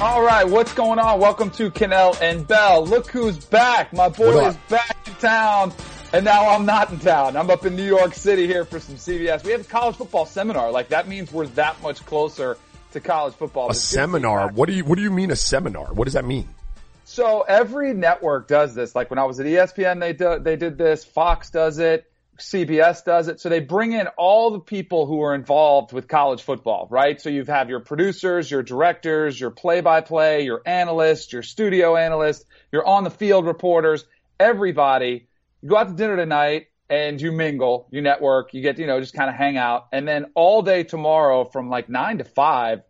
All right, what's going on? Welcome to Kanell and Bell. Look who's back. My boy is back in town. And now I'm not in town. I'm up in New York City here for some CBS. We have a college football seminar. Like that means we're that much closer to college football. A seminar? What do you what do you mean a seminar? What does that mean? So every network does this. Like when I was at ESPN, they do, they did this. Fox does it. CBS does it. So they bring in all the people who are involved with college football, right? So you have your producers, your directors, your play-by-play, your analysts, your studio analysts, your on the field reporters, everybody. You go out to dinner tonight and you mingle, you network, you get, you know, just kind of hang out. And then all day tomorrow from like nine to five,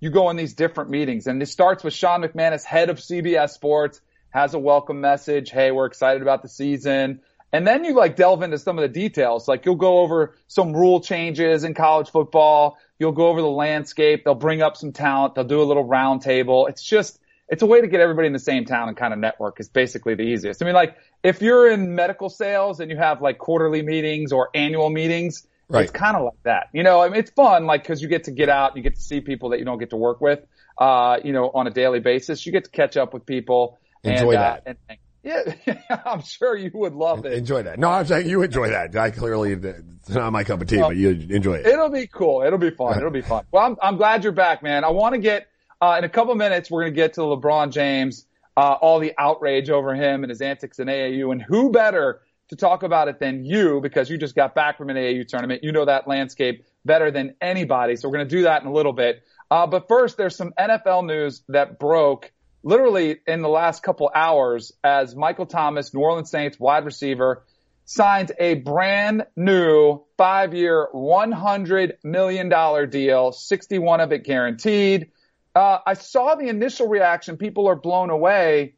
you go in these different meetings and it starts with Sean McManus, head of CBS sports, has a welcome message. Hey, we're excited about the season. And then you like delve into some of the details. Like you'll go over some rule changes in college football. You'll go over the landscape. They'll bring up some talent. They'll do a little roundtable. It's just, it's a way to get everybody in the same town and kind of network is basically the easiest. I mean, like if you're in medical sales and you have like quarterly meetings or annual meetings, right. it's kind of like that. You know, I mean, it's fun, like, cause you get to get out, you get to see people that you don't get to work with, uh, you know, on a daily basis. You get to catch up with people. Enjoy and, that. Uh, and, yeah, I'm sure you would love it. Enjoy that. No, I'm saying you enjoy that. I clearly, it's not my cup of tea, well, but you enjoy it. It'll be cool. It'll be fun. It'll be fun. Well, I'm, I'm glad you're back, man. I want to get, uh, in a couple minutes, we're going to get to LeBron James, uh, all the outrage over him and his antics in AAU and who better to talk about it than you because you just got back from an AAU tournament. You know that landscape better than anybody. So we're going to do that in a little bit. Uh, but first, there's some NFL news that broke literally in the last couple hours as Michael Thomas, New Orleans Saints wide receiver, signed a brand new five year, $100 million deal, 61 of it guaranteed. Uh, I saw the initial reaction. People are blown away.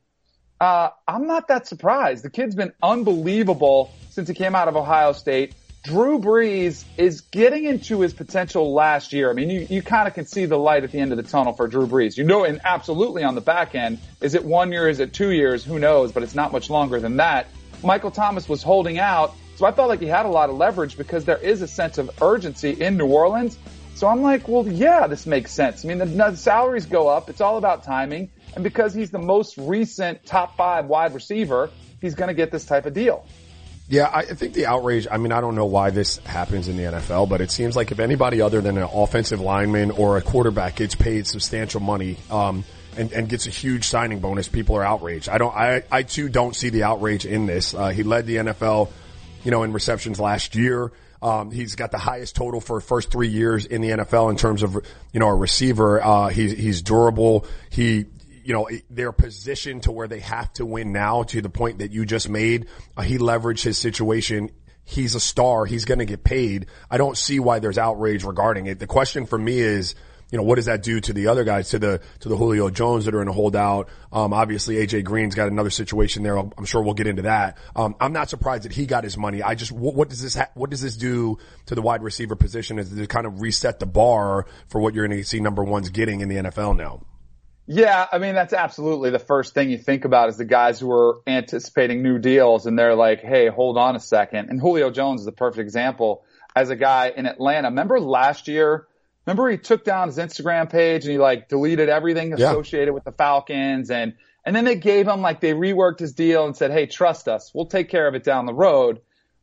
Uh, I'm not that surprised. The kid's been unbelievable since he came out of Ohio State. Drew Brees is getting into his potential last year. I mean, you, you kind of can see the light at the end of the tunnel for Drew Brees. You know, and absolutely on the back end, is it one year? Is it two years? Who knows? But it's not much longer than that. Michael Thomas was holding out. So I felt like he had a lot of leverage because there is a sense of urgency in New Orleans. So I'm like, well, yeah, this makes sense. I mean, the, the salaries go up. It's all about timing. And because he's the most recent top five wide receiver, he's going to get this type of deal. Yeah, I think the outrage, I mean, I don't know why this happens in the NFL, but it seems like if anybody other than an offensive lineman or a quarterback gets paid substantial money, um, and, and gets a huge signing bonus, people are outraged. I don't, I, I too don't see the outrage in this. Uh, he led the NFL, you know, in receptions last year. Um, he's got the highest total for first three years in the NFL in terms of, you know, a receiver. Uh, he's, he's durable. He, you know, they're positioned to where they have to win now to the point that you just made. Uh, he leveraged his situation. He's a star. He's going to get paid. I don't see why there's outrage regarding it. The question for me is, you know, what does that do to the other guys, to the, to the Julio Jones that are in a holdout? Um, obviously AJ Green's got another situation there. I'm sure we'll get into that. Um, I'm not surprised that he got his money. I just, what, what does this, ha- what does this do to the wide receiver position? Is to kind of reset the bar for what you're going to see number ones getting in the NFL now? Yeah, I mean that's absolutely the first thing you think about is the guys who are anticipating new deals and they're like, "Hey, hold on a second. And Julio Jones is a perfect example as a guy in Atlanta. Remember last year? Remember he took down his Instagram page and he like deleted everything associated yeah. with the Falcons and and then they gave him like they reworked his deal and said, "Hey, trust us. We'll take care of it down the road."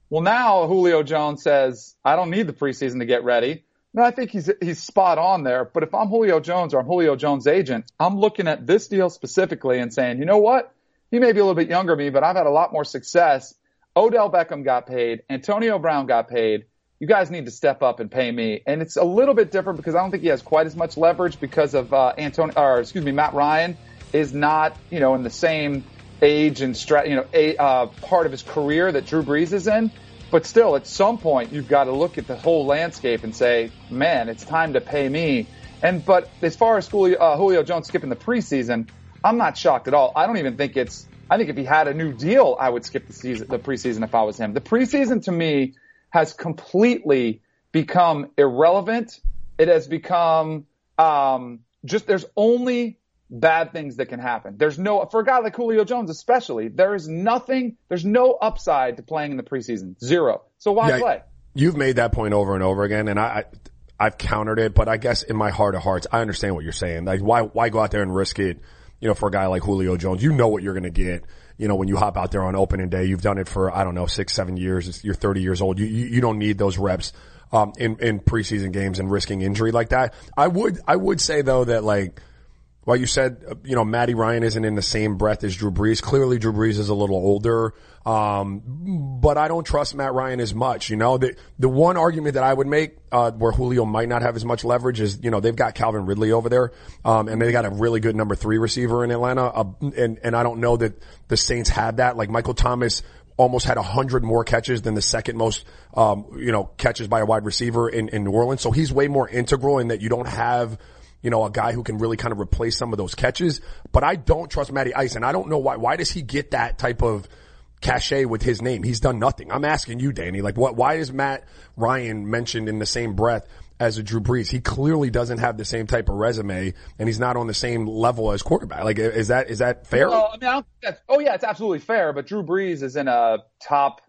Well, now Julio Jones says, "I don't need the preseason to get ready." No, I think he's he's spot on there. But if I'm Julio Jones or I'm Julio Jones' agent, I'm looking at this deal specifically and saying, you know what? He may be a little bit younger than me, but I've had a lot more success. Odell Beckham got paid. Antonio Brown got paid. You guys need to step up and pay me. And it's a little bit different because I don't think he has quite as much leverage because of uh, Antonio, or excuse me, Matt Ryan is not, you know, in the same age and stra- you know, a, uh, part of his career that Drew Brees is in. But still, at some point, you've got to look at the whole landscape and say, man, it's time to pay me. And, but as far as Julio, uh, Julio Jones skipping the preseason, I'm not shocked at all. I don't even think it's, I think if he had a new deal, I would skip the season, the preseason if I was him. The preseason to me has completely become irrelevant. It has become, um, just, there's only bad things that can happen. There's no, for a guy like Julio Jones especially, there is nothing, there's no upside to playing in the preseason. Zero. So why yeah, play? You've made that point over and over again, and I, I've countered it, but I guess in my heart of hearts, I understand what you're saying. Like, why, why go out there and risk it? You know, for a guy like Julio Jones, you know what you're going to get. You know, when you hop out there on opening day, you've done it for, I don't know, six, seven years. You're 30 years old. You, you, you don't need those reps, um, in, in preseason games and risking injury like that. I would, I would say though that like, well, you said, you know, Matty Ryan isn't in the same breath as Drew Brees. Clearly Drew Brees is a little older. Um, but I don't trust Matt Ryan as much. You know, the, the one argument that I would make, uh, where Julio might not have as much leverage is, you know, they've got Calvin Ridley over there. Um, and they got a really good number three receiver in Atlanta. Uh, and, and I don't know that the Saints had that. Like Michael Thomas, almost had a hundred more catches than the second most, um, you know, catches by a wide receiver in, in New Orleans. So he's way more integral in that you don't have, you know, a guy who can really kind of replace some of those catches. But I don't trust Matty Ice and I don't know why. Why does he get that type of cachet with his name? He's done nothing. I'm asking you, Danny, like what, why is Matt Ryan mentioned in the same breath as a Drew Brees. He clearly doesn't have the same type of resume and he's not on the same level as quarterback. Like, is that, is that fair? Well, I mean, I that's, oh yeah, it's absolutely fair, but Drew Brees is in a top,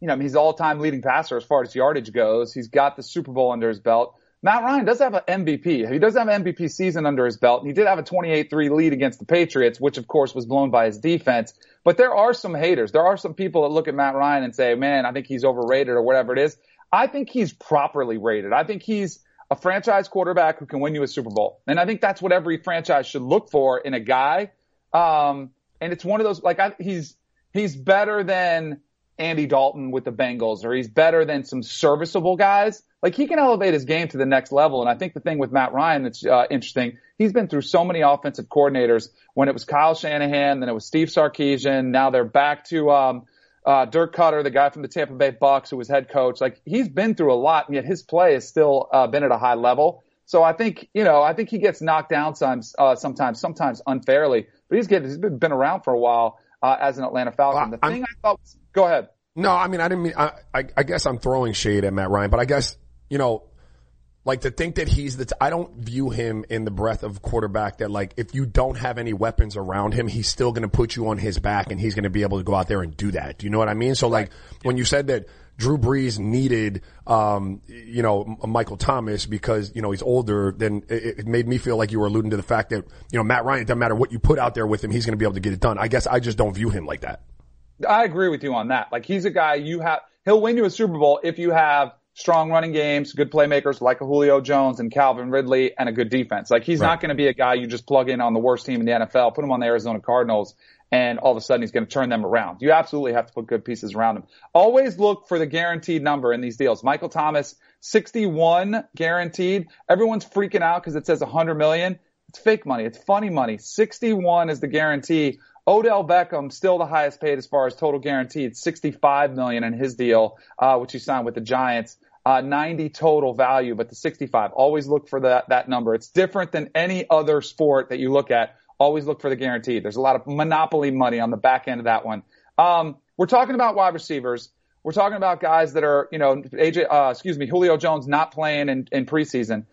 you know, I mean, he's all time leading passer as far as yardage goes. He's got the Super Bowl under his belt. Matt Ryan does have an MVP. He does have an MVP season under his belt. and He did have a 28-3 lead against the Patriots, which of course was blown by his defense. But there are some haters. There are some people that look at Matt Ryan and say, man, I think he's overrated or whatever it is. I think he's properly rated. I think he's a franchise quarterback who can win you a Super Bowl. And I think that's what every franchise should look for in a guy. Um, and it's one of those, like, I, he's, he's better than Andy Dalton with the Bengals, or he's better than some serviceable guys. Like, he can elevate his game to the next level. And I think the thing with Matt Ryan that's uh, interesting, he's been through so many offensive coordinators. When it was Kyle Shanahan, then it was Steve Sarkisian. Now they're back to, um, uh, Dirk Koetter, the guy from the Tampa Bay Bucks who was head coach, like he's been through a lot, and yet his play has still uh, been at a high level. So I think, you know, I think he gets knocked down sometimes, uh, sometimes, sometimes unfairly, but he's getting, he's been around for a while, uh, as an Atlanta Falcon. the I'm, thing I thought was, go ahead. No, I mean, I didn't mean, I, I, I guess I'm throwing shade at Matt Ryan, but I guess, you know, like to think that he's the, t- I don't view him in the breath of quarterback that like if you don't have any weapons around him, he's still going to put you on his back and he's going to be able to go out there and do that. Do you know what I mean? So like when you said that Drew Brees needed, um, you know, Michael Thomas because, you know, he's older, then it, it, made me feel like you were alluding to the fact that, you know, Matt Ryan, it doesn't matter what you put out there with him, he's going to be able to get it done. I guess I just don't view him like that. I agree with you on that. Like he's a guy you have, he'll win you a Super Bowl if you have strong running games, good playmakers like a Julio Jones and Calvin Ridley, and a good defense. Like he's right. not going to be a guy you just plug in on the worst team in the NFL, put him on the Arizona Cardinals, and all of a sudden he's going to turn them around. You absolutely have to put good pieces around him. Always look for the guaranteed number in these deals. Michael Thomas, 61 guaranteed. Everyone's freaking out because it says 100 million. It's fake money. It's funny money. 61 is the guarantee. Odell Beckham still the highest paid as far as total guaranteed, 65 million in his deal, uh, which he signed with the Giants uh, 90 total value, but the 65. Always look for that, that number. It's different than any other sport that you look at. Always look for the guaranteed. There's a lot of monopoly money on the back end of that one. Um, we're talking about wide receivers. We're talking about guys that are, you know, AJ, uh, excuse me, Julio Jones not playing in, in preseason.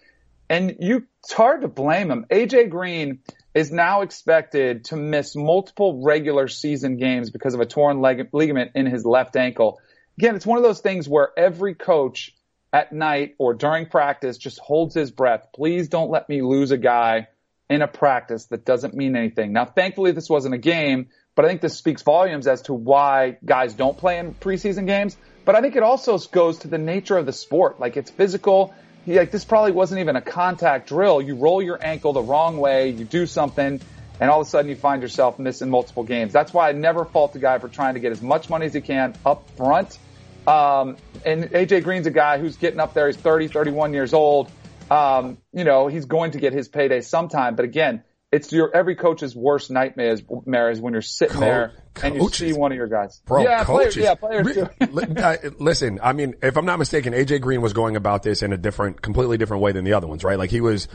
And you, it's hard to blame him. AJ Green is now expected to miss multiple regular season games because of a torn leg- ligament in his left ankle. Again, it's one of those things where every coach at night or during practice just holds his breath. Please don't let me lose a guy in a practice that doesn't mean anything. Now, thankfully, this wasn't a game, but I think this speaks volumes as to why guys don't play in preseason games. But I think it also goes to the nature of the sport. Like it's physical. Like this probably wasn't even a contact drill. You roll your ankle the wrong way, you do something, and all of a sudden you find yourself missing multiple games. That's why I never fault the guy for trying to get as much money as he can up front um, and AJ Green's a guy who's getting up there. He's 30, 31 years old. Um, you know, he's going to get his payday sometime. But again, it's your every coach's worst nightmare is, is when you're sitting Co- there and you see one of your guys. Bro, yeah, coaches. Players, yeah, players too. Listen, I mean, if I'm not mistaken, AJ Green was going about this in a different, completely different way than the other ones, right? Like he was,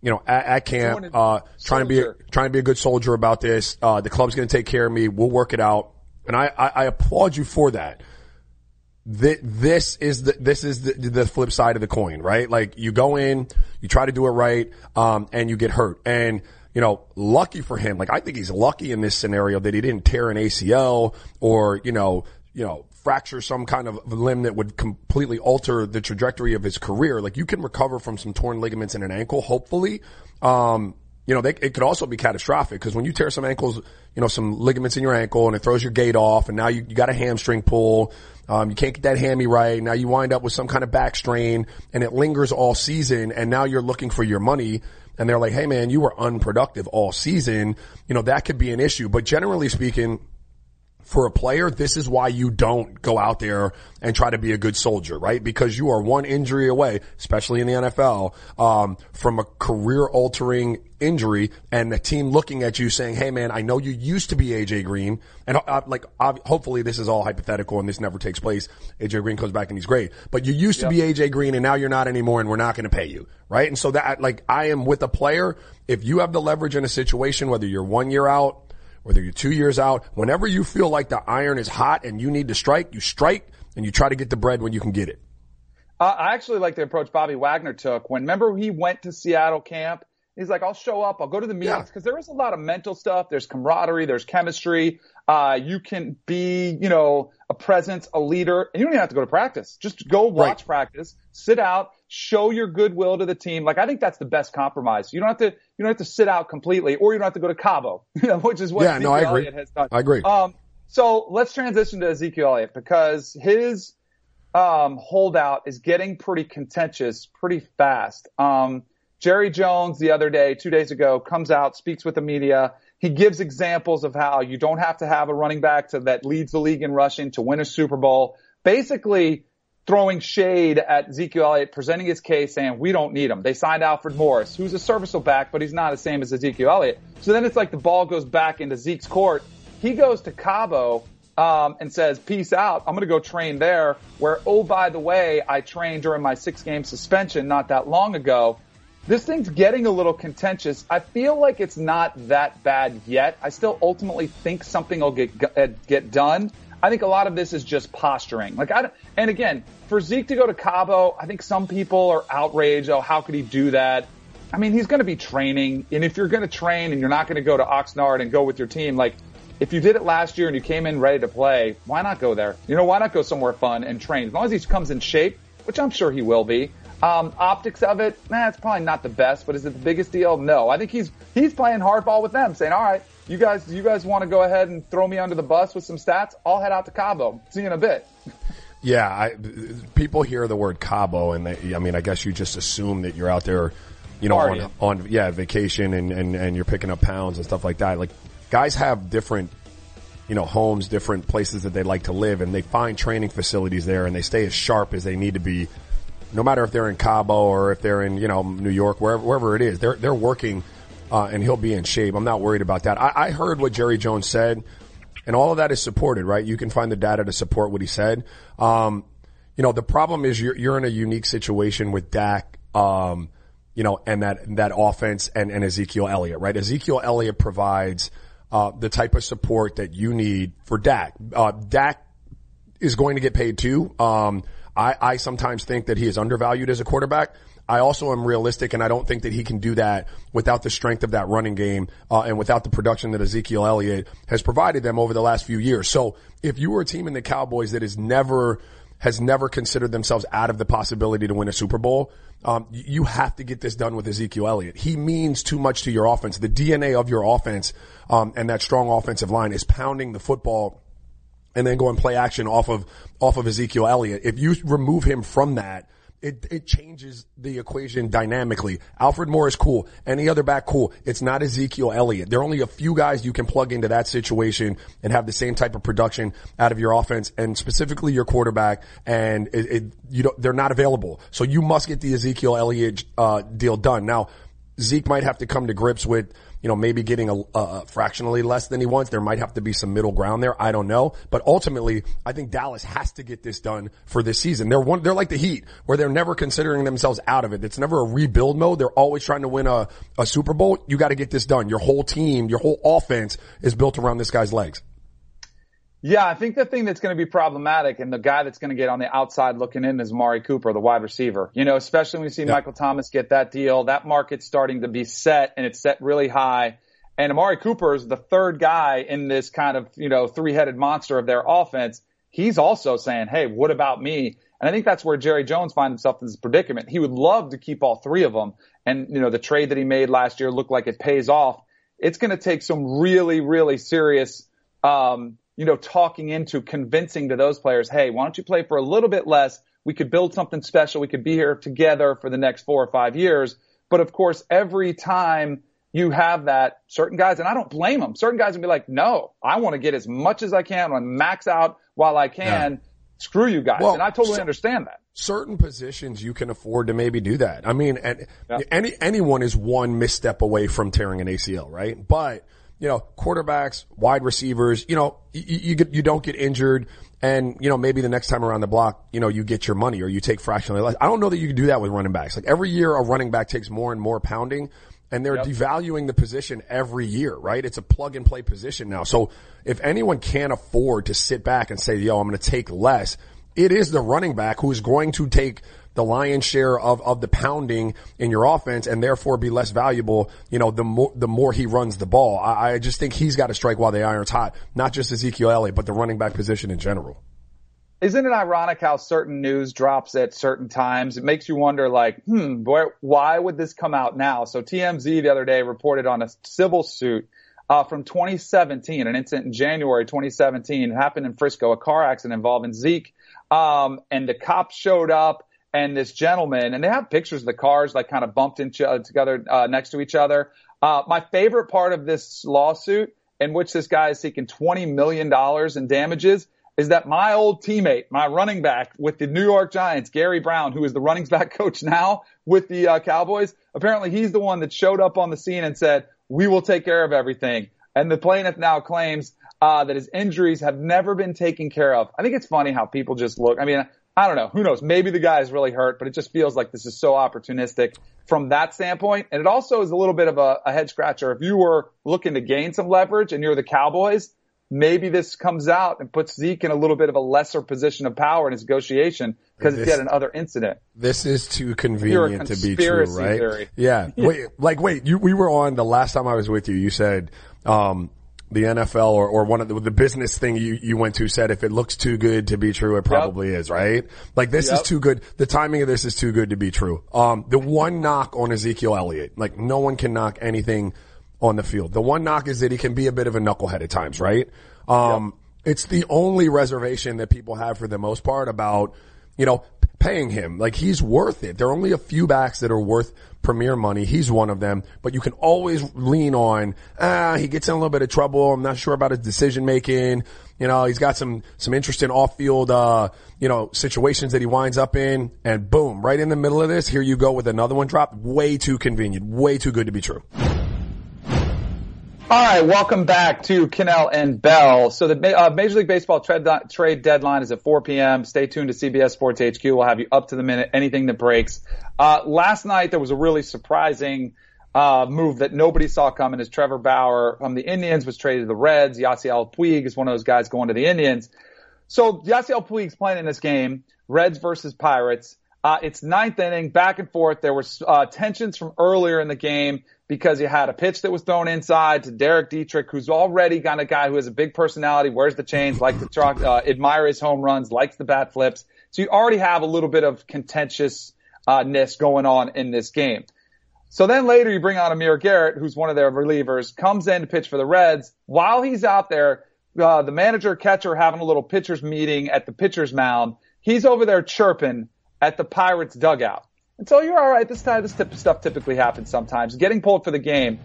you know, at, at camp, uh, trying to be, a, trying to be a good soldier about this. Uh, the club's going to take care of me. We'll work it out. And I, I, I applaud you for that this is the, this is the, the flip side of the coin, right? Like you go in, you try to do it right, um, and you get hurt. And, you know, lucky for him, like I think he's lucky in this scenario that he didn't tear an ACL or, you know, you know, fracture some kind of limb that would completely alter the trajectory of his career. Like you can recover from some torn ligaments in an ankle, hopefully. Um, you know, they, it could also be catastrophic because when you tear some ankles, you know, some ligaments in your ankle and it throws your gait off and now you, you got a hamstring pull. Um, you can't get that hammy right. Now you wind up with some kind of back strain and it lingers all season and now you're looking for your money and they're like, Hey man, you were unproductive all season. You know, that could be an issue, but generally speaking, for a player, this is why you don't go out there and try to be a good soldier, right? Because you are one injury away, especially in the NFL, um, from a career altering injury and the team looking at you saying, Hey man, I know you used to be AJ Green. And uh, like, uh, hopefully this is all hypothetical and this never takes place. AJ Green comes back and he's great, but you used yep. to be AJ Green and now you're not anymore and we're not going to pay you, right? And so that, like, I am with a player. If you have the leverage in a situation, whether you're one year out, whether you're two years out, whenever you feel like the iron is hot and you need to strike, you strike and you try to get the bread when you can get it. Uh, I actually like the approach Bobby Wagner took when remember he went to Seattle camp. He's like, I'll show up. I'll go to the meetings because yeah. there is a lot of mental stuff. There's camaraderie. There's chemistry. Uh, you can be, you know, a presence, a leader, and you don't even have to go to practice. Just go watch right. practice, sit out, show your goodwill to the team. Like I think that's the best compromise. You don't have to you don't have to sit out completely, or you don't have to go to Cabo, which is what yeah, no, I agree. has done. I agree. Um, so let's transition to Ezekiel Elliott because his um, holdout is getting pretty contentious pretty fast. Um, Jerry Jones the other day, two days ago, comes out, speaks with the media. He gives examples of how you don't have to have a running back to, that leads the league in rushing to win a Super Bowl. Basically, throwing shade at Ezekiel Elliott, presenting his case, saying we don't need him. They signed Alfred Morris, who's a serviceable back, but he's not the same as Ezekiel Elliott. So then it's like the ball goes back into Zeke's court. He goes to Cabo um, and says, "Peace out. I'm going to go train there." Where, oh by the way, I trained during my six game suspension not that long ago. This thing's getting a little contentious. I feel like it's not that bad yet. I still ultimately think something will get get done. I think a lot of this is just posturing. Like I, and again, for Zeke to go to Cabo, I think some people are outraged. Oh, how could he do that? I mean, he's going to be training, and if you're going to train and you're not going to go to Oxnard and go with your team, like if you did it last year and you came in ready to play, why not go there? You know, why not go somewhere fun and train? As long as he comes in shape, which I'm sure he will be. Um, optics of it, nah, it's probably not the best, but is it the biggest deal? No. I think he's he's playing hardball with them, saying, "All right, you guys, you guys want to go ahead and throw me under the bus with some stats? I'll head out to Cabo. See you in a bit. Yeah, I, people hear the word Cabo, and they, I mean, I guess you just assume that you're out there, you know, on, on, yeah vacation and, and and you're picking up pounds and stuff like that. Like guys have different, you know, homes, different places that they like to live, and they find training facilities there, and they stay as sharp as they need to be, no matter if they're in Cabo or if they're in you know New York, wherever wherever it is. They're they're working uh, and he'll be in shape. I'm not worried about that. I, I heard what Jerry Jones said, and all of that is supported, right? You can find the data to support what he said. Um, you know, the problem is you're, you're in a unique situation with Dak, um, you know, and that, that offense and, and Ezekiel Elliott, right? Ezekiel Elliott provides, uh, the type of support that you need for Dak. Uh, Dak is going to get paid too. Um, I, I sometimes think that he is undervalued as a quarterback. I also am realistic and I don't think that he can do that without the strength of that running game, uh, and without the production that Ezekiel Elliott has provided them over the last few years. So if you were a team in the Cowboys that is never, has never considered themselves out of the possibility to win a Super Bowl, um, you have to get this done with Ezekiel Elliott. He means too much to your offense. The DNA of your offense, um, and that strong offensive line is pounding the football and then go and play action off of, off of Ezekiel Elliott. If you remove him from that, it, it changes the equation dynamically. Alfred Moore is cool. Any other back, cool. It's not Ezekiel Elliott. There are only a few guys you can plug into that situation and have the same type of production out of your offense and specifically your quarterback. And it, it you know, they're not available. So you must get the Ezekiel Elliott, uh, deal done. Now, Zeke might have to come to grips with, you know, maybe getting a, a, fractionally less than he wants. There might have to be some middle ground there. I don't know. But ultimately, I think Dallas has to get this done for this season. They're one, they're like the Heat where they're never considering themselves out of it. It's never a rebuild mode. They're always trying to win a, a Super Bowl. You got to get this done. Your whole team, your whole offense is built around this guy's legs. Yeah, I think the thing that's going to be problematic and the guy that's going to get on the outside looking in is Amari Cooper, the wide receiver. You know, especially when we see yeah. Michael Thomas get that deal, that market's starting to be set and it's set really high. And Amari Cooper is the third guy in this kind of, you know, three-headed monster of their offense. he's also saying, Hey, what about me? And I think that's where Jerry Jones finds himself in this predicament. He would love to keep all three of them. And, you know, the trade that he made last year looked like it pays off. It's going to take some really, really serious, um, you know, talking into convincing to those players, Hey, why don't you play for a little bit less? We could build something special. We could be here together for the next four or five years. But of course, every time you have that certain guys, and I don't blame them. Certain guys will be like, no, I want to get as much as I can. I want to max out while I can. Yeah. Screw you guys. Well, and I totally so, understand that. Certain positions you can afford to maybe do that. I mean, yeah. any, anyone is one misstep away from tearing an ACL, right? But, you know, quarterbacks, wide receivers, you know, you, you get, you don't get injured. And, you know, maybe the next time around the block, you know, you get your money or you take fractionally less. I don't know that you can do that with running backs. Like every year a running back takes more and more pounding and they're yep. devaluing the position every year, right? It's a plug and play position now. So if anyone can't afford to sit back and say, yo, I'm going to take less, it is the running back who's going to take the lion's share of, of the pounding in your offense and therefore be less valuable, you know, the more, the more he runs the ball. I, I just think he's got to strike while the iron's hot, not just Ezekiel Elliott, but the running back position in general. Isn't it ironic how certain news drops at certain times? It makes you wonder, like, hmm, where, why would this come out now? So TMZ the other day reported on a civil suit uh, from 2017, an incident in January 2017 happened in Frisco, a car accident involving Zeke, um, and the cops showed up and this gentleman, and they have pictures of the cars like kind of bumped into uh, together uh, next to each other. Uh, my favorite part of this lawsuit, in which this guy is seeking 20 million dollars in damages is that my old teammate, my running back with the New York Giants, Gary Brown, who is the running back coach now with the uh, Cowboys, apparently he's the one that showed up on the scene and said, "We will take care of everything." And the plaintiff now claims uh, that his injuries have never been taken care of. I think it's funny how people just look. I mean, I don't know. Who knows? Maybe the guy is really hurt, but it just feels like this is so opportunistic from that standpoint. And it also is a little bit of a, a head scratcher. If you were looking to gain some leverage and you're the Cowboys, maybe this comes out and puts Zeke in a little bit of a lesser position of power in his negotiation because it's yet another incident. This is too convenient to be true, right? Theory. Yeah. wait, like, wait, you, we were on the last time I was with you, you said, um, the NFL or, or one of the, the, business thing you, you went to said if it looks too good to be true, it probably yep. is, right? Like this yep. is too good. The timing of this is too good to be true. Um, the one knock on Ezekiel Elliott, like no one can knock anything on the field. The one knock is that he can be a bit of a knucklehead at times, right? Um, yep. it's the only reservation that people have for the most part about, you know, paying him. Like he's worth it. There are only a few backs that are worth premier money. He's one of them, but you can always lean on, ah, he gets in a little bit of trouble. I'm not sure about his decision making. You know, he's got some, some interesting off field, uh, you know, situations that he winds up in and boom, right in the middle of this, here you go with another one dropped. Way too convenient. Way too good to be true. All right, welcome back to Kanell and Bell. So the uh, Major League Baseball trade, trade deadline is at 4 p.m. Stay tuned to CBS Sports HQ. We'll have you up to the minute, anything that breaks. Uh, last night there was a really surprising uh, move that nobody saw coming. As Trevor Bauer from the Indians was traded to the Reds. Yasiel Puig is one of those guys going to the Indians. So Yasiel Puig's playing in this game, Reds versus Pirates. Uh, it's ninth inning, back and forth. There were uh, tensions from earlier in the game because you had a pitch that was thrown inside to Derek Dietrich, who's already got a guy who has a big personality, wears the chains, likes to talk, uh, his home runs, likes the bat flips. So you already have a little bit of contentiousness going on in this game. So then later you bring on Amir Garrett, who's one of their relievers, comes in to pitch for the Reds. While he's out there, uh, the manager catcher having a little pitcher's meeting at the pitcher's mound. He's over there chirping at the Pirates dugout. So you're all right. This time, this type of stuff typically happens sometimes. Getting pulled for the game,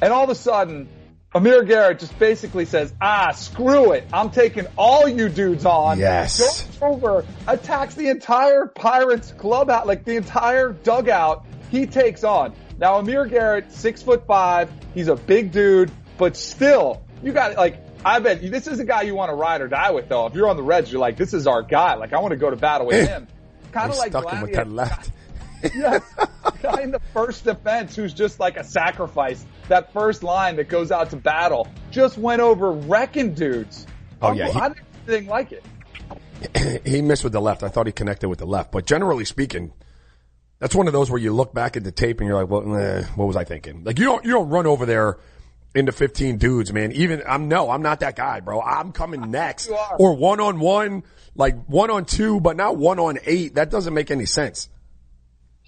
and all of a sudden, Amir Garrett just basically says, "Ah, screw it! I'm taking all you dudes on." Yes. Goes over, attacks the entire Pirates clubhouse, like the entire dugout. He takes on. Now Amir Garrett, six foot five. He's a big dude, but still, you got like. I bet this is a guy you want to ride or die with, though. If you're on the Reds, you're like, this is our guy. Like, I want to go to battle with him. Kind of like stuck him with that left yes, guy in the first defense who's just like a sacrifice. That first line that goes out to battle just went over wrecking dudes. Oh yeah, he, I didn't anything like it. he missed with the left. I thought he connected with the left, but generally speaking, that's one of those where you look back at the tape and you're like, well, eh, what was I thinking? Like you don't you don't run over there into 15 dudes, man. Even I'm no, I'm not that guy, bro. I'm coming next or one on one, like one on two, but not one on eight. That doesn't make any sense.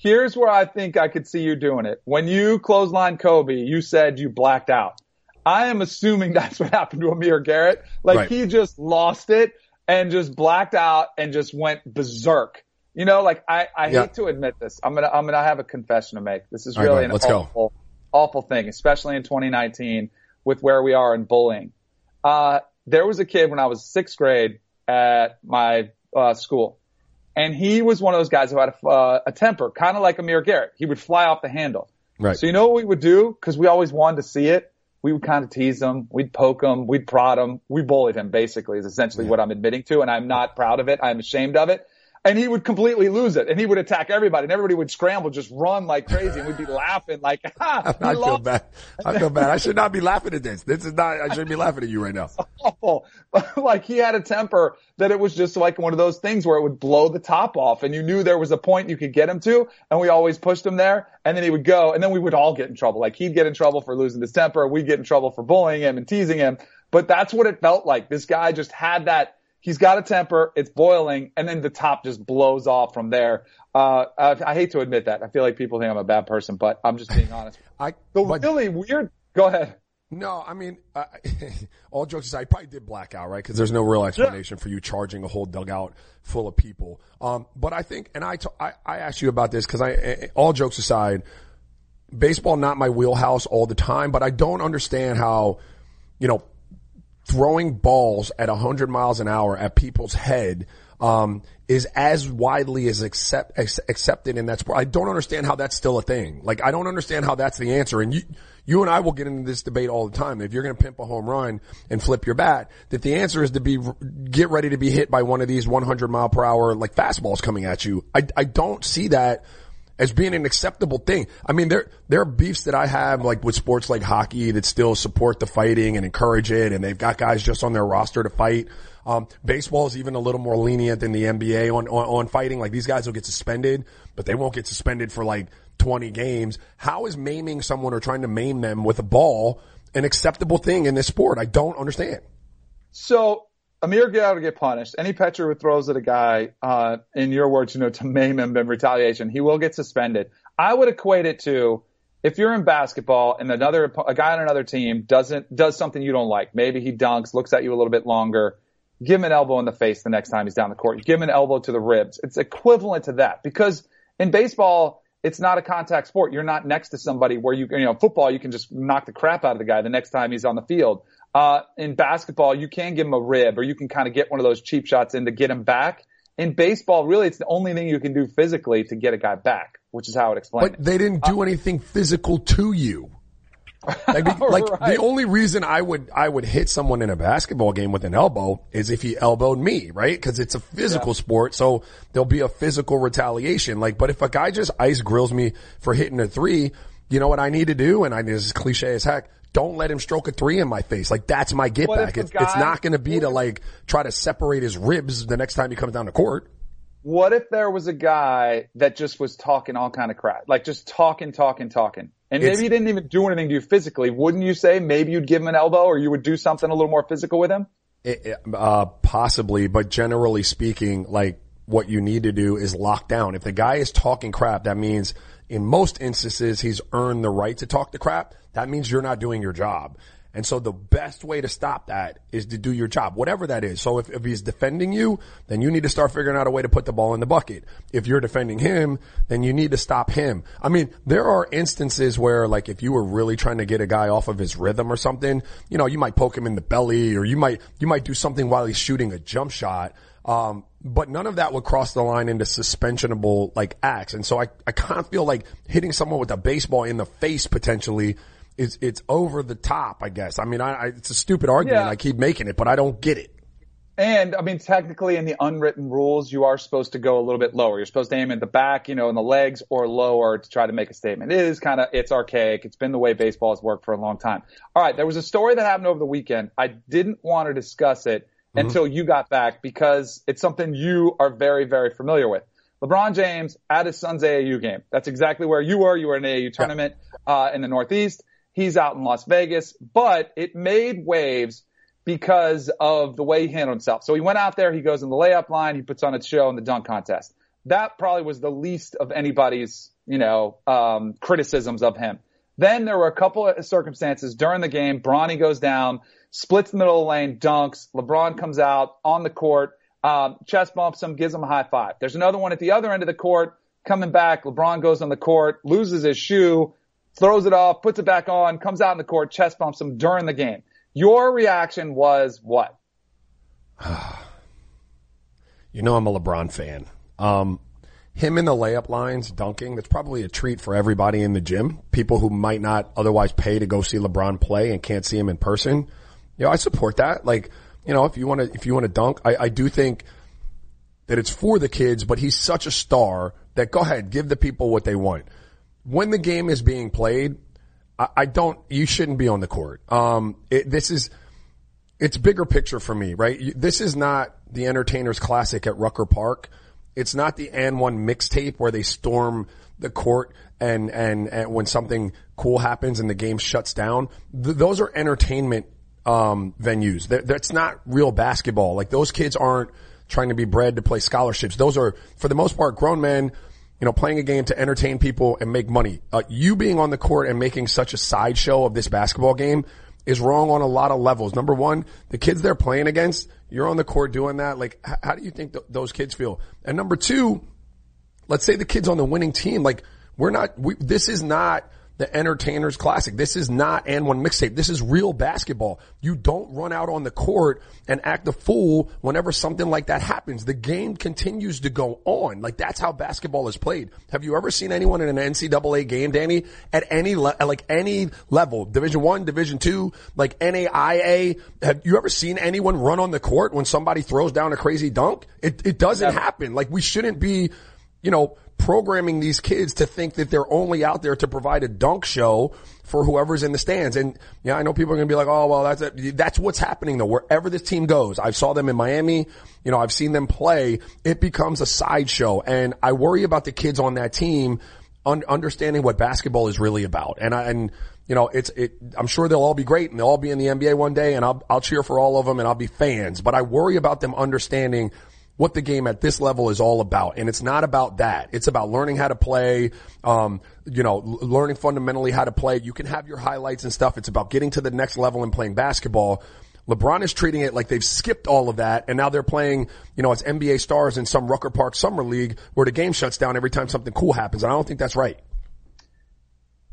Here's where I think I could see you doing it. When you clothesline Kobe, you said you blacked out. I am assuming that's what happened to Amir Garrett. Like right. he just lost it and just blacked out and just went berserk. You know, like I, I yeah. hate to admit this. I'm gonna I'm gonna have a confession to make. This is really right, an awful go. awful thing, especially in 2019 with where we are in bullying. Uh, there was a kid when I was sixth grade at my uh, school, and he was one of those guys who had a, uh, a temper, kind of like Amir Garrett. He would fly off the handle. Right. So you know what we would do because we always wanted to see it we would kind of tease him. We'd poke him. We'd prod him. We bullied him basically is essentially yeah. what I'm admitting to. And I'm not proud of it. I'm ashamed of it and he would completely lose it and he would attack everybody and everybody would scramble, just run like crazy and we'd be laughing like, ha, I feel bad. I feel bad. I should not be laughing at this. This is not, I shouldn't be laughing at you right now. awful. like he had a temper that it was just like one of those things where it would blow the top off and you knew there was a point you could get him to and we always pushed him there and then he would go and then we would all get in trouble. Like he'd get in trouble for losing his temper. We'd get in trouble for bullying him and teasing him. But that's what it felt like. This guy just had that, he's got a temper, it's boiling, and then the top just blows off from there. Uh, I, I, hate to admit that. I feel like people think I'm a bad person, but I'm just being honest. I, the but, really weird, go ahead. No, I mean, uh, all jokes aside, I probably did black out, right? Because there's no real explanation yeah. for you charging a whole dugout full of people. Um, but I think, and I, t- I, I asked you about this because I, all jokes aside, baseball not my wheelhouse all the time, but I don't understand how, you know, throwing balls at 100 miles an hour at people's head um, is as widely as accept, accepted in that sport. I don't understand how that's still a thing. Like I don't understand how that's the answer. And you, you and I will get into this debate all the time. If you're going to pimp a home run and flip your bat, that the answer is to be get ready to be hit by one of these 100 mile per hour like fastballs coming at you. I I don't see that as being an acceptable thing. I mean, there, there are beefs that I have like with sports like hockey that still support the fighting and encourage it. And they've got guys just on their roster to fight. Um, baseball is even a little more lenient than the NBA on, on, on fighting. Like these guys will get suspended, but they won't get suspended for like 20 games. How is maiming someone or trying to maim them with a ball an acceptable thing in this sport? I don't understand. So Amir Garrett will get punished. Any pitcher who throws at a guy, uh, in your words, you know, to maim him in retaliation, he will get suspended. I would equate it to if you're in basketball and another a guy on another team doesn't does something you don't like. Maybe he dunks, looks at you a little bit longer. Give him an elbow in the face the next time he's down the court. Give him an elbow to the ribs. It's equivalent to that because in baseball, it's not a contact sport. You're not next to somebody where you, you know, football, you can just knock the crap out of the guy the next time he's on the field. Uh, in basketball, you can give him a rib or you can kind of get one of those cheap shots in to get him back. In baseball, really, it's the only thing you can do physically to get a guy back, which is how it explains. But they didn't do uh, anything physical to you. Like, the, like right. the only reason I would I would hit someone in a basketball game with an elbow is if he elbowed me, right? Because it's a physical yeah. sport, so there'll be a physical retaliation. Like, but if a guy just ice grills me for hitting a three, you know what I need to do? And I this is cliche as heck don't let him stroke a three in my face. Like that's my get back. It's, guy, it's not going to be to like try to separate his ribs the next time he comes down to court. What if there was a guy that just was talking all kind of crap, like just talking, talking, talking, and maybe he didn't even do anything to you physically? Wouldn't you say maybe you'd give him an elbow or you would do something a little more physical with him? It, uh, possibly, but generally speaking, like what you need to do is lock down. If the guy is talking crap, that means in most instances, he's earned the right to talk the crap. That means you're not doing your job. And so the best way to stop that is to do your job, whatever that is. So if, if he's defending you, then you need to start figuring out a way to put the ball in the bucket. If you're defending him, then you need to stop him. I mean, there are instances where like if you were really trying to get a guy off of his rhythm or something, you know, you might poke him in the belly or you might, you might do something while he's shooting a jump shot. Um, but none of that would cross the line into suspensionable like acts. And so I, I kind of feel like hitting someone with a baseball in the face potentially is, it's over the top, I guess. I mean, I, I it's a stupid argument. Yeah. I keep making it, but I don't get it. And I mean, technically in the unwritten rules, you are supposed to go a little bit lower. You're supposed to aim at the back, you know, in the legs or lower to try to make a statement. It is kind of, it's archaic. It's been the way baseball has worked for a long time. All right. There was a story that happened over the weekend. I didn't want to discuss it mm-hmm. until you got back because it's something you are very, very familiar with. LeBron James at his son's AAU game. That's exactly where you were. You were in an AAU tournament, uh, in the Northeast He's out in Las Vegas, but it made waves because of the way he handled himself. So he went out there, he goes in the layup line, he puts on a show in the dunk contest. That probably was the least of anybody's, you know, um, criticisms of him. Then there were a couple of circumstances during the game. Bronny goes down, splits the middle of the lane, dunks. LeBron comes out on the court, um, chest bumps him, gives him a high five. There's another one at the other end of the court, coming back. LeBron goes on the court, loses his shoe, throws it off, puts it back on, comes out in the court, chest bumps him during the game. Your reaction was what? you know, I'm a LeBron fan. Um, him in the layup lines dunking, that's probably a treat for everybody in the gym. People who might not otherwise pay to go see LeBron play and can't see him in person. Know, I support that. Like, you know, if you want to, if you want to dunk, I, I do think that it's for the kids, but he's such a star that go ahead, give the people what they want. When the game is being played, I, I don't, you shouldn't be on the court. Um, it, this is, it's bigger picture for me, right? This is not the entertainers classic at Rucker Park it's not the AND1 mixtape where they storm the court and, and, and when something cool happens and the game shuts down. Th- those are entertainment, um, venues. That, that's not real basketball. Like those kids aren't trying to be bred to play scholarships. Those are, for the most part, grown men, you know, playing a game to entertain people and make money. Uh, you being on the court and making such a sideshow of this basketball game is wrong on a lot of levels. Number one, the kids they're playing against, you're on the court doing that. Like, h- how do you think th- those kids feel? And number two, let's say the kids on the winning team, like, we're not, we, this is not, the Entertainers Classic. This is not AND1 mixtape. This is real basketball. You don't run out on the court and act a fool whenever something like that happens. The game continues to go on. Like that's how basketball is played. Have you ever seen anyone in an NCAA game, Danny, at any le- like any level, Division One, Division Two, like NAIA? Have you ever seen anyone run on the court when somebody throws down a crazy dunk? It it doesn't Never. happen. Like we shouldn't be, you know programming these kids to think that they're only out there to provide a dunk show for whoever's in the stands. And yeah, I know people are going to be like, oh, well, that's, a, that's what's happening though. Wherever this team goes, I saw them in Miami. You know, I've seen them play. It becomes a sideshow. And I worry about the kids on that team un- understanding what basketball is really about. And I, and, you know, it's, it, I'm sure they'll all be great and they'll all be in the NBA one day and I'll, I'll cheer for all of them and I'll be fans, but I worry about them understanding what the game at this level is all about. And it's not about that. It's about learning how to play, um, you know, learning fundamentally how to play. You can have your highlights and stuff. It's about getting to the next level and playing basketball. LeBron is treating it like they've skipped all of that and now they're playing, you know, as NBA stars in some Rucker Park Summer League where the game shuts down every time something cool happens. And I don't think that's right.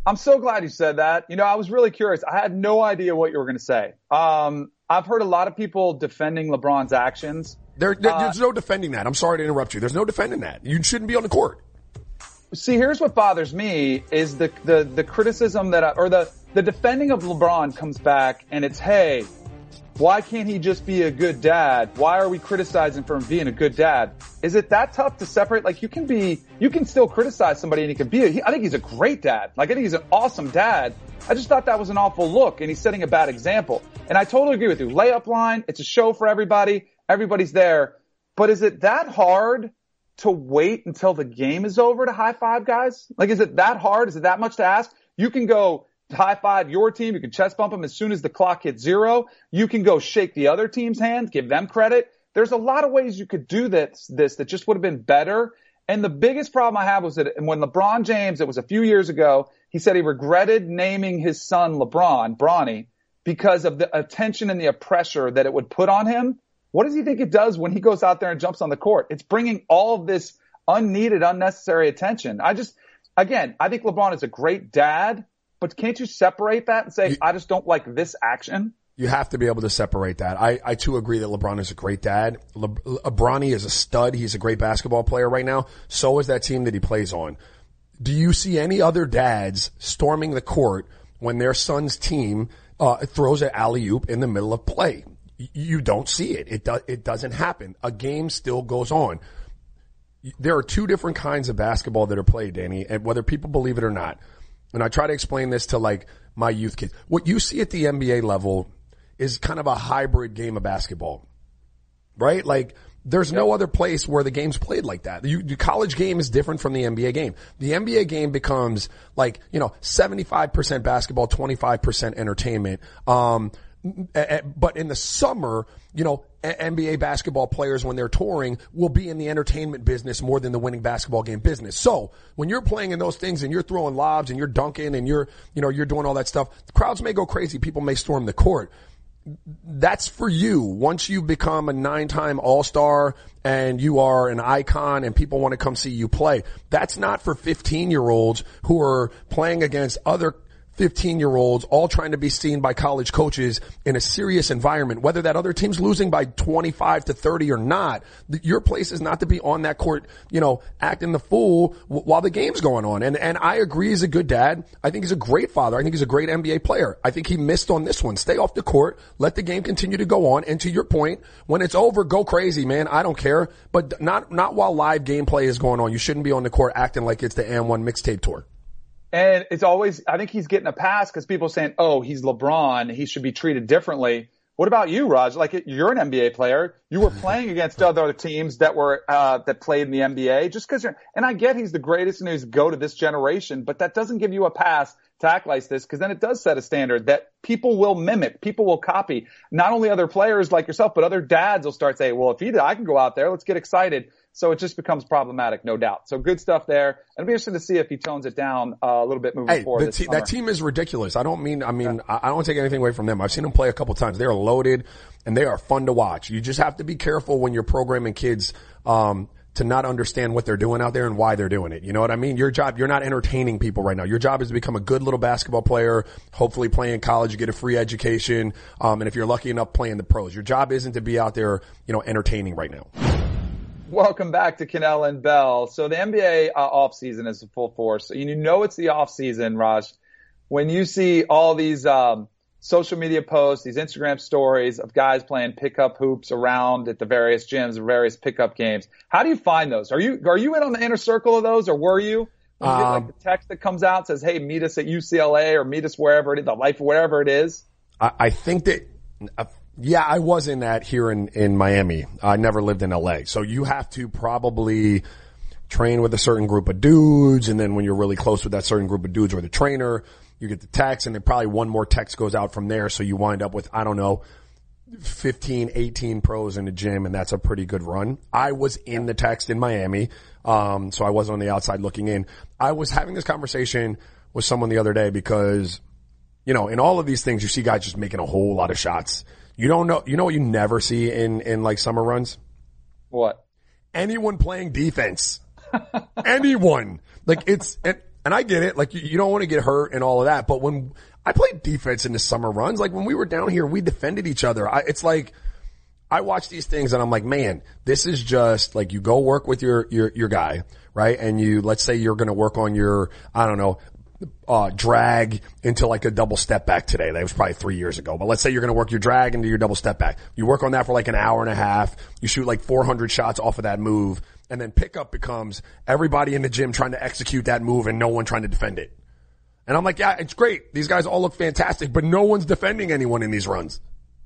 I'm so glad you said that. You know, I was really curious. I had no idea what you were going to say. Um, I've heard a lot of people defending LeBron's actions. There, there, uh, there's no defending that. I'm sorry to interrupt you. There's no defending that. You shouldn't be on the court. See, here's what bothers me is the, the, the criticism that, I, or the, the defending of LeBron comes back and it's, hey, why can't he just be a good dad? Why are we criticizing for him being a good dad? Is it that tough to separate? Like you can be, you can still criticize somebody and he can be, a, he, I think he's a great dad. Like I think he's an awesome dad. I just thought that was an awful look and he's setting a bad example. And I totally agree with you. Layup line, it's a show for everybody. Everybody's there. But is it that hard to wait until the game is over to high five guys? Like, is it that hard? Is it that much to ask? You can go high five your team. You can chest bump them as soon as the clock hits zero. You can go shake the other team's hand, give them credit. There's a lot of ways you could do this, this that just would have been better. And the biggest problem I have was that when LeBron James, it was a few years ago, he said he regretted naming his son LeBron, Bronny, because of the attention and the pressure that it would put on him. What does he think it does when he goes out there and jumps on the court? It's bringing all of this unneeded, unnecessary attention. I just, again, I think LeBron is a great dad, but can't you separate that and say, you, I just don't like this action? You have to be able to separate that. I, I too agree that LeBron is a great dad. Le, LeBron is a stud. He's a great basketball player right now. So is that team that he plays on. Do you see any other dads storming the court when their son's team uh, throws an alley oop in the middle of play? You don't see it. It does, it doesn't happen. A game still goes on. There are two different kinds of basketball that are played, Danny, and whether people believe it or not. And I try to explain this to like my youth kids. What you see at the NBA level is kind of a hybrid game of basketball, right? Like There's no other place where the game's played like that. You, the college game is different from the NBA game. The NBA game becomes like, you know, 75% basketball, 25% entertainment. Um, but in the summer, you know, NBA basketball players when they're touring will be in the entertainment business more than the winning basketball game business. So when you're playing in those things and you're throwing lobs and you're dunking and you're, you know, you're doing all that stuff, the crowds may go crazy. People may storm the court that's for you. Once you become a nine-time All-Star and you are an icon and people want to come see you play, that's not for 15-year-olds who are playing against other 15 year olds all trying to be seen by college coaches in a serious environment, whether that other team's losing by 25 to 30 or not. Your place is not to be on that court, you know, acting the fool while the game's going on. And, and I agree he's a good dad. I think he's a great father. I think he's a great NBA player. I think he missed on this one. Stay off the court. Let the game continue to go on. And to your point, when it's over, go crazy, man. I don't care, but not, not while live gameplay is going on. You shouldn't be on the court acting like it's the AND1 mixtape tour. And it's always, I think he's getting a pass because people are saying, oh, he's LeBron. He should be treated differently. What about you, Raj? Like you're an NBA player. You were playing against other teams that were, uh, that played in the NBA just because you're, and I get he's the greatest and he's go to this generation, but that doesn't give you a pass to act like this because then it does set a standard that people will mimic. People will copy. Not only other players like yourself, but other dads will start saying, well, if he did, I can go out there. Let's get excited. So it just becomes problematic, no doubt. So good stuff there. It'll be interesting to see if he tones it down uh, a little bit moving hey, forward. Te- that team is ridiculous. I don't mean, I mean, yeah. I, I don't take anything away from them. I've seen them play a couple times. They are loaded and they are fun to watch. You just have to be careful when you're programming kids, um, to not understand what they're doing out there and why they're doing it. You know what I mean? Your job, you're not entertaining people right now. Your job is to become a good little basketball player, hopefully play in college, you get a free education, um, and if you're lucky enough, playing the pros. Your job isn't to be out there, you know, entertaining right now. Welcome back to Kanell and Bell. So the NBA uh, off season is full force. So you know it's the off season, Raj, when you see all these um, social media posts, these Instagram stories of guys playing pickup hoops around at the various gyms or various pickup games. How do you find those? Are you are you in on the inner circle of those, or were you? You um, get like um, the text that comes out says, "Hey, meet us at UCLA or meet us wherever it is, the life wherever it is." I, I think that uh, yeah, I was in that here in, in Miami. I never lived in LA. So you have to probably train with a certain group of dudes. And then when you're really close with that certain group of dudes or the trainer, you get the text and then probably one more text goes out from there. So you wind up with, I don't know, 15, 18 pros in the gym and that's a pretty good run. I was in the text in Miami. Um, so I wasn't on the outside looking in. I was having this conversation with someone the other day because, you know, in all of these things, you see guys just making a whole lot of shots you don't know, you know what you never see in, in like summer runs? What? Anyone playing defense. Anyone. Like it's, and, and I get it. Like you, you don't want to get hurt and all of that. But when I played defense in the summer runs, like when we were down here, we defended each other. I, it's like, I watch these things and I'm like, man, this is just like you go work with your, your, your guy, right? And you, let's say you're going to work on your, I don't know, uh, drag into like a double step back today. That was probably three years ago. But let's say you're going to work your drag into your double step back. You work on that for like an hour and a half. You shoot like 400 shots off of that move. And then pickup becomes everybody in the gym trying to execute that move and no one trying to defend it. And I'm like, yeah, it's great. These guys all look fantastic, but no one's defending anyone in these runs.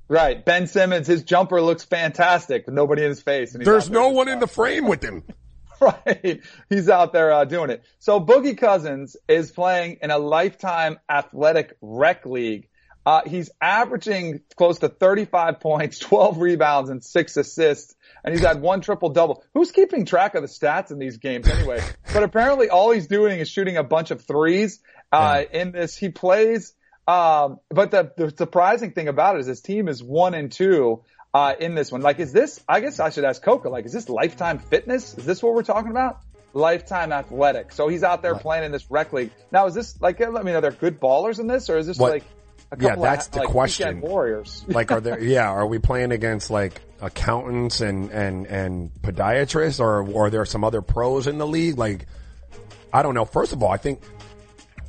Right. Ben Simmons, his jumper looks fantastic but nobody in his face. There's no one in the frame with him. right. He's out there uh, doing it. So Boogie Cousins is playing in a lifetime athletic rec league. Uh, he's averaging close to 35 points, 12 rebounds, and six assists. And he's had one triple double. Who's keeping track of the stats in these games anyway? but apparently all he's doing is shooting a bunch of threes, uh, yeah. in this. He plays, um, but the, the surprising thing about it is his team is one and two uh, in this one. Like, is this, I guess I should ask Coker, like, is this lifetime fitness? Is this what we're talking about? Lifetime athletic. So he's out there playing in this rec league. Now, is this like, let me know, are there good ballers in this or is this what? like, yeah, that's of, the like, question. Warriors. like, are there? Yeah, are we playing against like accountants and and and podiatrists, or are there some other pros in the league? Like, I don't know. First of all, I think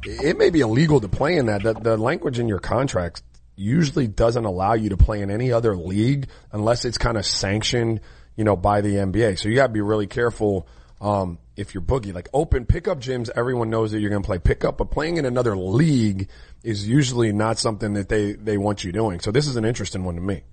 it may be illegal to play in that. The, the language in your contracts usually doesn't allow you to play in any other league unless it's kind of sanctioned, you know, by the NBA. So you gotta be really careful, um, if you're boogie, like open pickup gyms, everyone knows that you're going to play pickup, but playing in another league is usually not something that they, they want you doing. So this is an interesting one to me.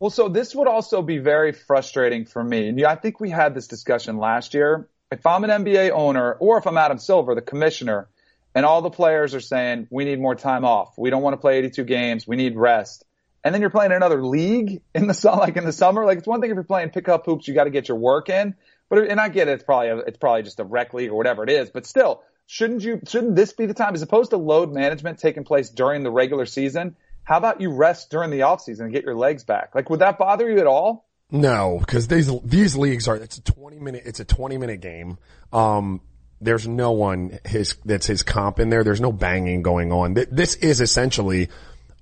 Well, so this would also be very frustrating for me. And I think we had this discussion last year. If I'm an NBA owner or if I'm Adam Silver, the commissioner, and all the players are saying, we need more time off. We don't want to play 82 games. We need rest. And then you're playing another league in the like in the summer. Like it's one thing if you're playing pickup hoops, you got to get your work in. But, and I get it. It's probably, a, it's probably just a rec league or whatever it is. But still, shouldn't you, shouldn't this be the time as opposed to load management taking place during the regular season? How about you rest during the off season and get your legs back? Like, would that bother you at all? No, because these these leagues are it's a twenty minute it's a twenty minute game. Um, there's no one his that's his comp in there. There's no banging going on. This is essentially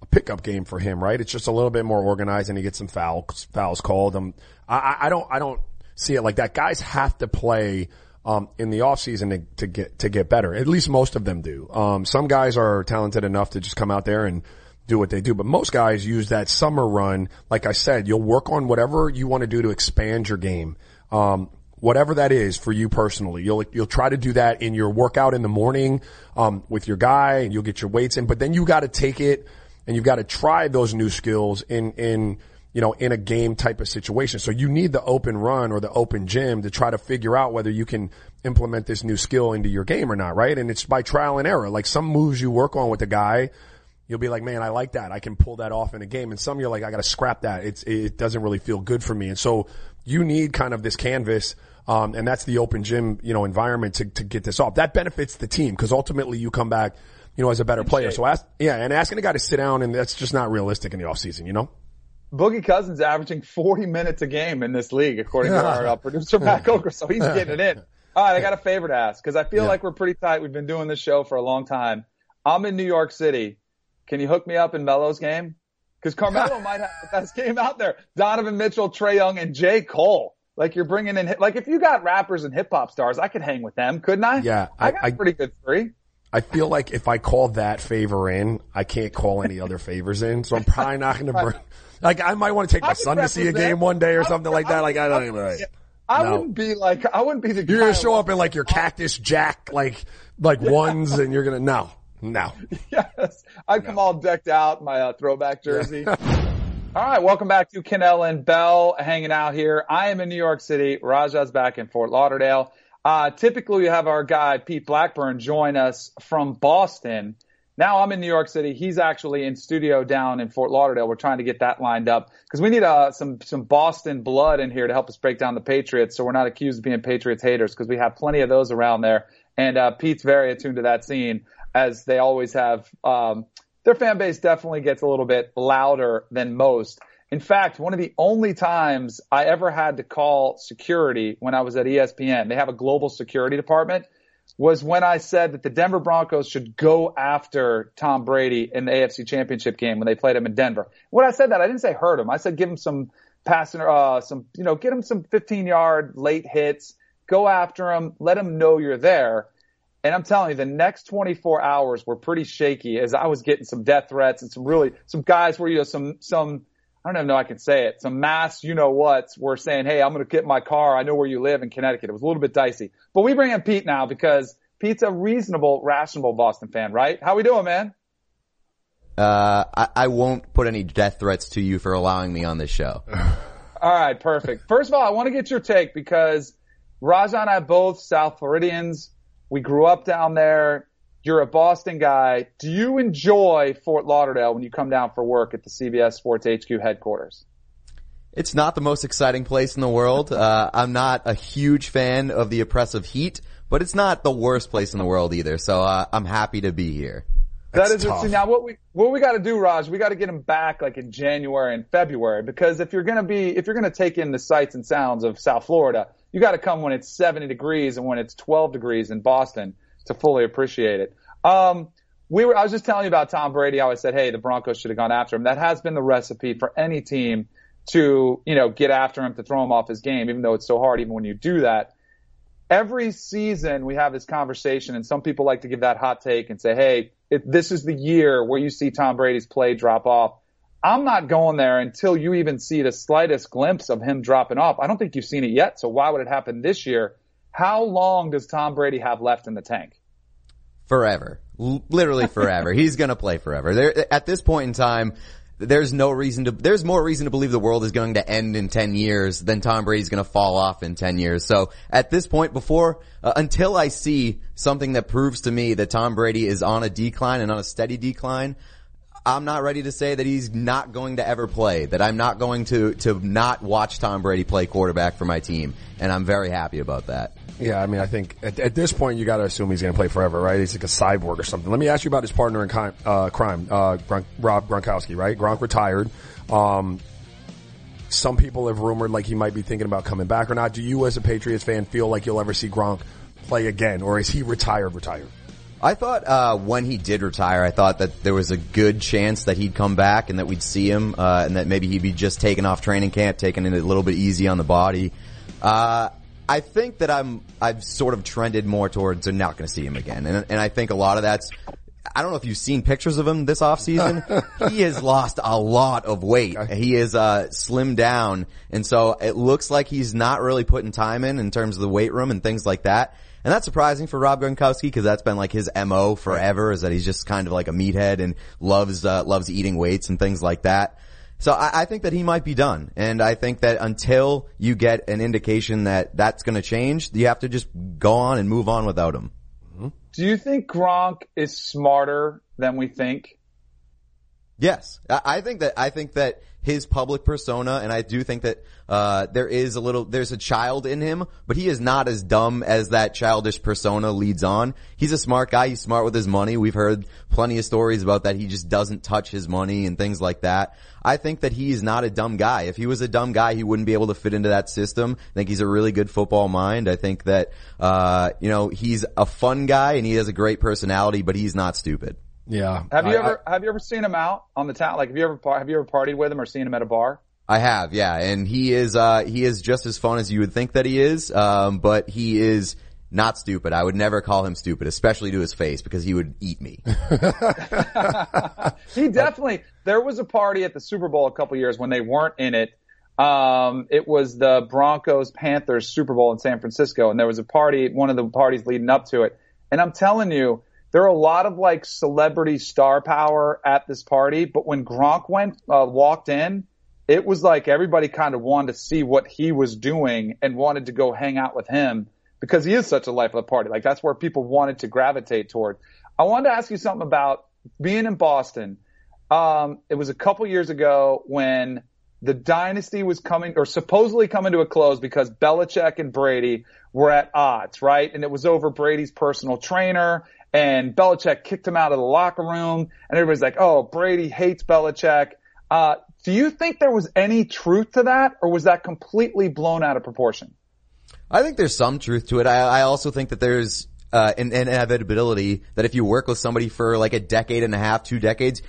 a pickup game for him, right? It's just a little bit more organized, and he gets some fouls fouls called. Um, I, I don't I don't see it like that. Guys have to play. Um, in the off season to, to get to get better. At least most of them do. Um, some guys are talented enough to just come out there and do what they do. But most guys use that summer run. Like I said, you'll work on whatever you want to do to expand your game. Um, whatever that is for you personally. You'll, you'll try to do that in your workout in the morning, um, with your guy and you'll get your weights in, but then you got to take it and you've got to try those new skills in, in, you know, in a game type of situation. So you need the open run or the open gym to try to figure out whether you can implement this new skill into your game or not, right? And it's by trial and error. Like some moves you work on with a guy, you'll be like, man, I like that. I can pull that off in a game. And some you're like, I got to scrap that. It's, it doesn't really feel good for me. And so you need kind of this canvas. Um, and that's the open gym, you know, environment to, to get this off. That benefits the team because ultimately you come back, you know, as a better player. So ask, yeah, and asking a guy to sit down and that's just not realistic in the off season, you know? Boogie Cousins averaging 40 minutes a game in this league, according to our uh, producer Matt Coker. So he's getting it in. All right. I got a favor to ask because I feel yeah. like we're pretty tight. We've been doing this show for a long time. I'm in New York City. Can you hook me up in Melo's game? Because Carmelo might have the best game out there. Donovan Mitchell, Trae Young, and J. Cole. Like you're bringing in, like if you got rappers and hip hop stars, I could hang with them, couldn't I? Yeah, I, I got I, pretty good three. I feel like if I call that favor in, I can't call any other favors in, so I'm probably not going to bring. Like I might want to take my son to see a game one day or something like that. Like I don't even. Like, I no. wouldn't be like I wouldn't be the. You're gonna show up in like your Cactus Jack like like ones, and you're gonna no. No. yes. I come no. all decked out, my uh, throwback jersey. all right. Welcome back to Kanell and Bell hanging out here. I am in New York City. Raja's back in Fort Lauderdale. Uh, typically we have our guy, Pete Blackburn, join us from Boston. Now I'm in New York City. He's actually in studio down in Fort Lauderdale. We're trying to get that lined up because we need uh, some some Boston blood in here to help us break down the Patriots, so we're not accused of being Patriots haters because we have plenty of those around there. And uh, Pete's very attuned to that scene as they always have. Um, their fan base definitely gets a little bit louder than most. In fact, one of the only times I ever had to call security when I was at ESPN, they have a global security department, was when I said that the Denver Broncos should go after Tom Brady in the AFC Championship game when they played him in Denver. When I said that, I didn't say hurt him. I said give him some passing, uh, some, you know, get him some 15 yard late hits, go after him, let him know you're there. And I'm telling you, the next 24 hours were pretty shaky as I was getting some death threats and some really, some guys were, you know, some, some, I don't even know I can say it. Some mass, you know what's were saying, Hey, I'm going to get my car. I know where you live in Connecticut. It was a little bit dicey, but we bring in Pete now because Pete's a reasonable, rational Boston fan, right? How we doing, man? Uh, I, I won't put any death threats to you for allowing me on this show. all right. Perfect. First of all, I want to get your take because Raja and I both South Floridians. We grew up down there. You're a Boston guy. Do you enjoy Fort Lauderdale when you come down for work at the CBS Sports HQ headquarters? It's not the most exciting place in the world. Uh, I'm not a huge fan of the oppressive heat, but it's not the worst place in the world either. So uh, I'm happy to be here. That is see, now what we what we got to do, Raj. We got to get him back like in January and February because if you're gonna be if you're gonna take in the sights and sounds of South Florida, you got to come when it's 70 degrees and when it's 12 degrees in Boston to fully appreciate it. Um, we were, I was just telling you about Tom Brady. I always said, hey, the Broncos should have gone after him. That has been the recipe for any team to, you know, get after him, to throw him off his game, even though it's so hard, even when you do that. Every season we have this conversation and some people like to give that hot take and say, hey, it, this is the year where you see Tom Brady's play drop off. I'm not going there until you even see the slightest glimpse of him dropping off. I don't think you've seen it yet. So why would it happen this year? How long does Tom Brady have left in the tank? Forever. L- literally forever. He's going to play forever. There, at this point in time, there's no reason to, there's more reason to believe the world is going to end in 10 years than Tom Brady's going to fall off in 10 years. So at this point, before, uh, until I see something that proves to me that Tom Brady is on a decline and on a steady decline, I'm not ready to say that he's not going to ever play, that I'm not going to, to not watch Tom Brady play quarterback for my team. And I'm very happy about that. Yeah, I mean, I think at, at this point you got to assume he's going to play forever, right? He's like a cyborg or something. Let me ask you about his partner in crime, uh, crime uh, Gronk, Rob Gronkowski, right? Gronk retired. Um, some people have rumored like he might be thinking about coming back or not. Do you, as a Patriots fan, feel like you'll ever see Gronk play again, or is he retired? Retired? I thought uh, when he did retire, I thought that there was a good chance that he'd come back and that we'd see him, uh, and that maybe he'd be just taken off training camp, taking it a little bit easy on the body. Uh, I think that I'm I've sort of trended more towards I'm not going to see him again, and and I think a lot of that's I don't know if you've seen pictures of him this offseason. he has lost a lot of weight. He is uh, slimmed down, and so it looks like he's not really putting time in in terms of the weight room and things like that. And that's surprising for Rob Gronkowski because that's been like his mo forever is that he's just kind of like a meathead and loves uh, loves eating weights and things like that. So I, I think that he might be done, and I think that until you get an indication that that's going to change, you have to just go on and move on without him. Do you think Gronk is smarter than we think? Yes, I think that I think that his public persona, and I do think that uh, there is a little, there's a child in him, but he is not as dumb as that childish persona leads on. He's a smart guy. He's smart with his money. We've heard plenty of stories about that. He just doesn't touch his money and things like that. I think that he's not a dumb guy. If he was a dumb guy, he wouldn't be able to fit into that system. I think he's a really good football mind. I think that, uh, you know, he's a fun guy and he has a great personality, but he's not stupid. Yeah. Have you I- ever have you ever seen him out on the town? Like have you ever have you ever partied with him or seen him at a bar? I have, yeah, and he is uh he is just as fun as you would think that he is, um, but he is not stupid. I would never call him stupid, especially to his face, because he would eat me. He definitely. There was a party at the Super Bowl a couple years when they weren't in it. Um, it was the Broncos Panthers Super Bowl in San Francisco, and there was a party, one of the parties leading up to it. And I'm telling you, there are a lot of like celebrity star power at this party. But when Gronk went uh, walked in, it was like everybody kind of wanted to see what he was doing and wanted to go hang out with him because he is such a life of the party. Like that's where people wanted to gravitate toward. I wanted to ask you something about being in Boston. Um, it was a couple years ago when the dynasty was coming or supposedly coming to a close because Belichick and Brady were at odds, right? And it was over Brady's personal trainer and Belichick kicked him out of the locker room and everybody's like, oh, Brady hates Belichick. Uh, do you think there was any truth to that or was that completely blown out of proportion? I think there's some truth to it. I, I also think that there's uh, an, inevitability that if you work with somebody for like a decade and a half, two decades,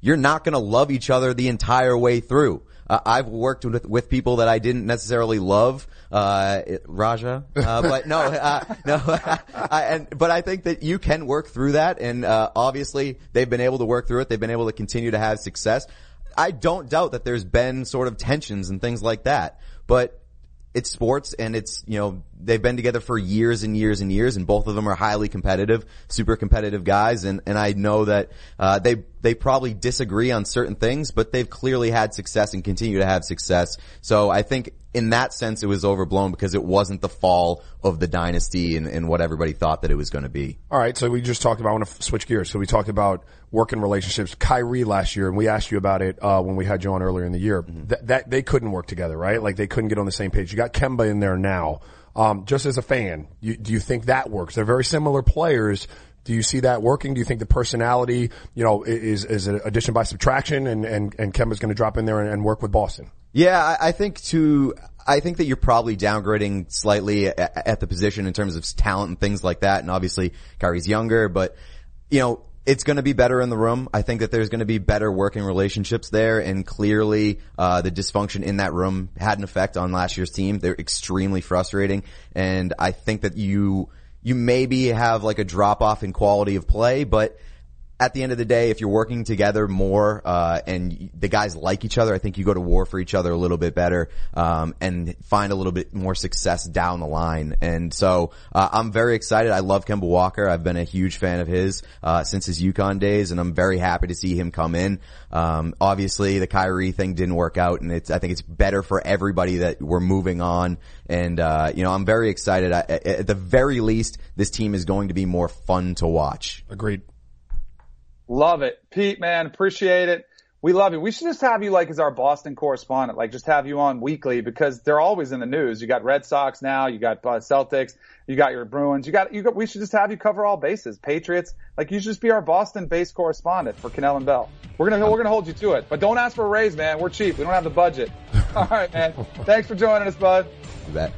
you're not going to love each other the entire way through. Uh, I've worked with, with people that I didn't necessarily love, uh, Raja, uh, but no, uh, no, I, and, but I think that you can work through that and, uh, obviously they've been able to work through it. They've been able to continue to have success. I don't doubt that there's been sort of tensions and things like that, but it's sports and it's, you know, they've been together for years and years and years and both of them are highly competitive, super competitive guys and, and I know that, uh, they, they probably disagree on certain things, but they've clearly had success and continue to have success. So I think in that sense it was overblown because it wasn't the fall of the dynasty and, and what everybody thought that it was going to be. All right, so we just talked about. I want to switch gears. So we talked about working relationships. Kyrie last year, and we asked you about it uh, when we had you on earlier in the year. That, that they couldn't work together, right? Like they couldn't get on the same page. You got Kemba in there now. Um, just as a fan, you, do you think that works? They're very similar players. Do you see that working? Do you think the personality, you know, is is an addition by subtraction, and and and Kemba's going to drop in there and, and work with Boston? Yeah, I, I think to, I think that you're probably downgrading slightly at, at the position in terms of talent and things like that. And obviously Kyrie's younger, but you know, it's going to be better in the room. I think that there's going to be better working relationships there, and clearly uh, the dysfunction in that room had an effect on last year's team. They're extremely frustrating, and I think that you you maybe have like a drop off in quality of play, but at the end of the day, if you're working together more, uh, and the guys like each other, I think you go to war for each other a little bit better, um, and find a little bit more success down the line. And so, uh, I'm very excited. I love Kemba Walker. I've been a huge fan of his, uh, since his UConn days, and I'm very happy to see him come in. Um, obviously the Kyrie thing didn't work out, and it's, I think it's better for everybody that we're moving on. And, uh, you know, I'm very excited. I, at the very least, this team is going to be more fun to watch. Agreed. Love it. Pete, man, appreciate it. We love you. We should just have you like as our Boston correspondent, like just have you on weekly because they're always in the news. You got Red Sox now, you got uh, Celtics, you got your Bruins, you got, you got, we should just have you cover all bases. Patriots, like you should just be our Boston based correspondent for Kanell and Bell. We're gonna, we're gonna hold you to it, but don't ask for a raise, man. We're cheap. We don't have the budget. All right, man. Thanks for joining us, bud. You bet.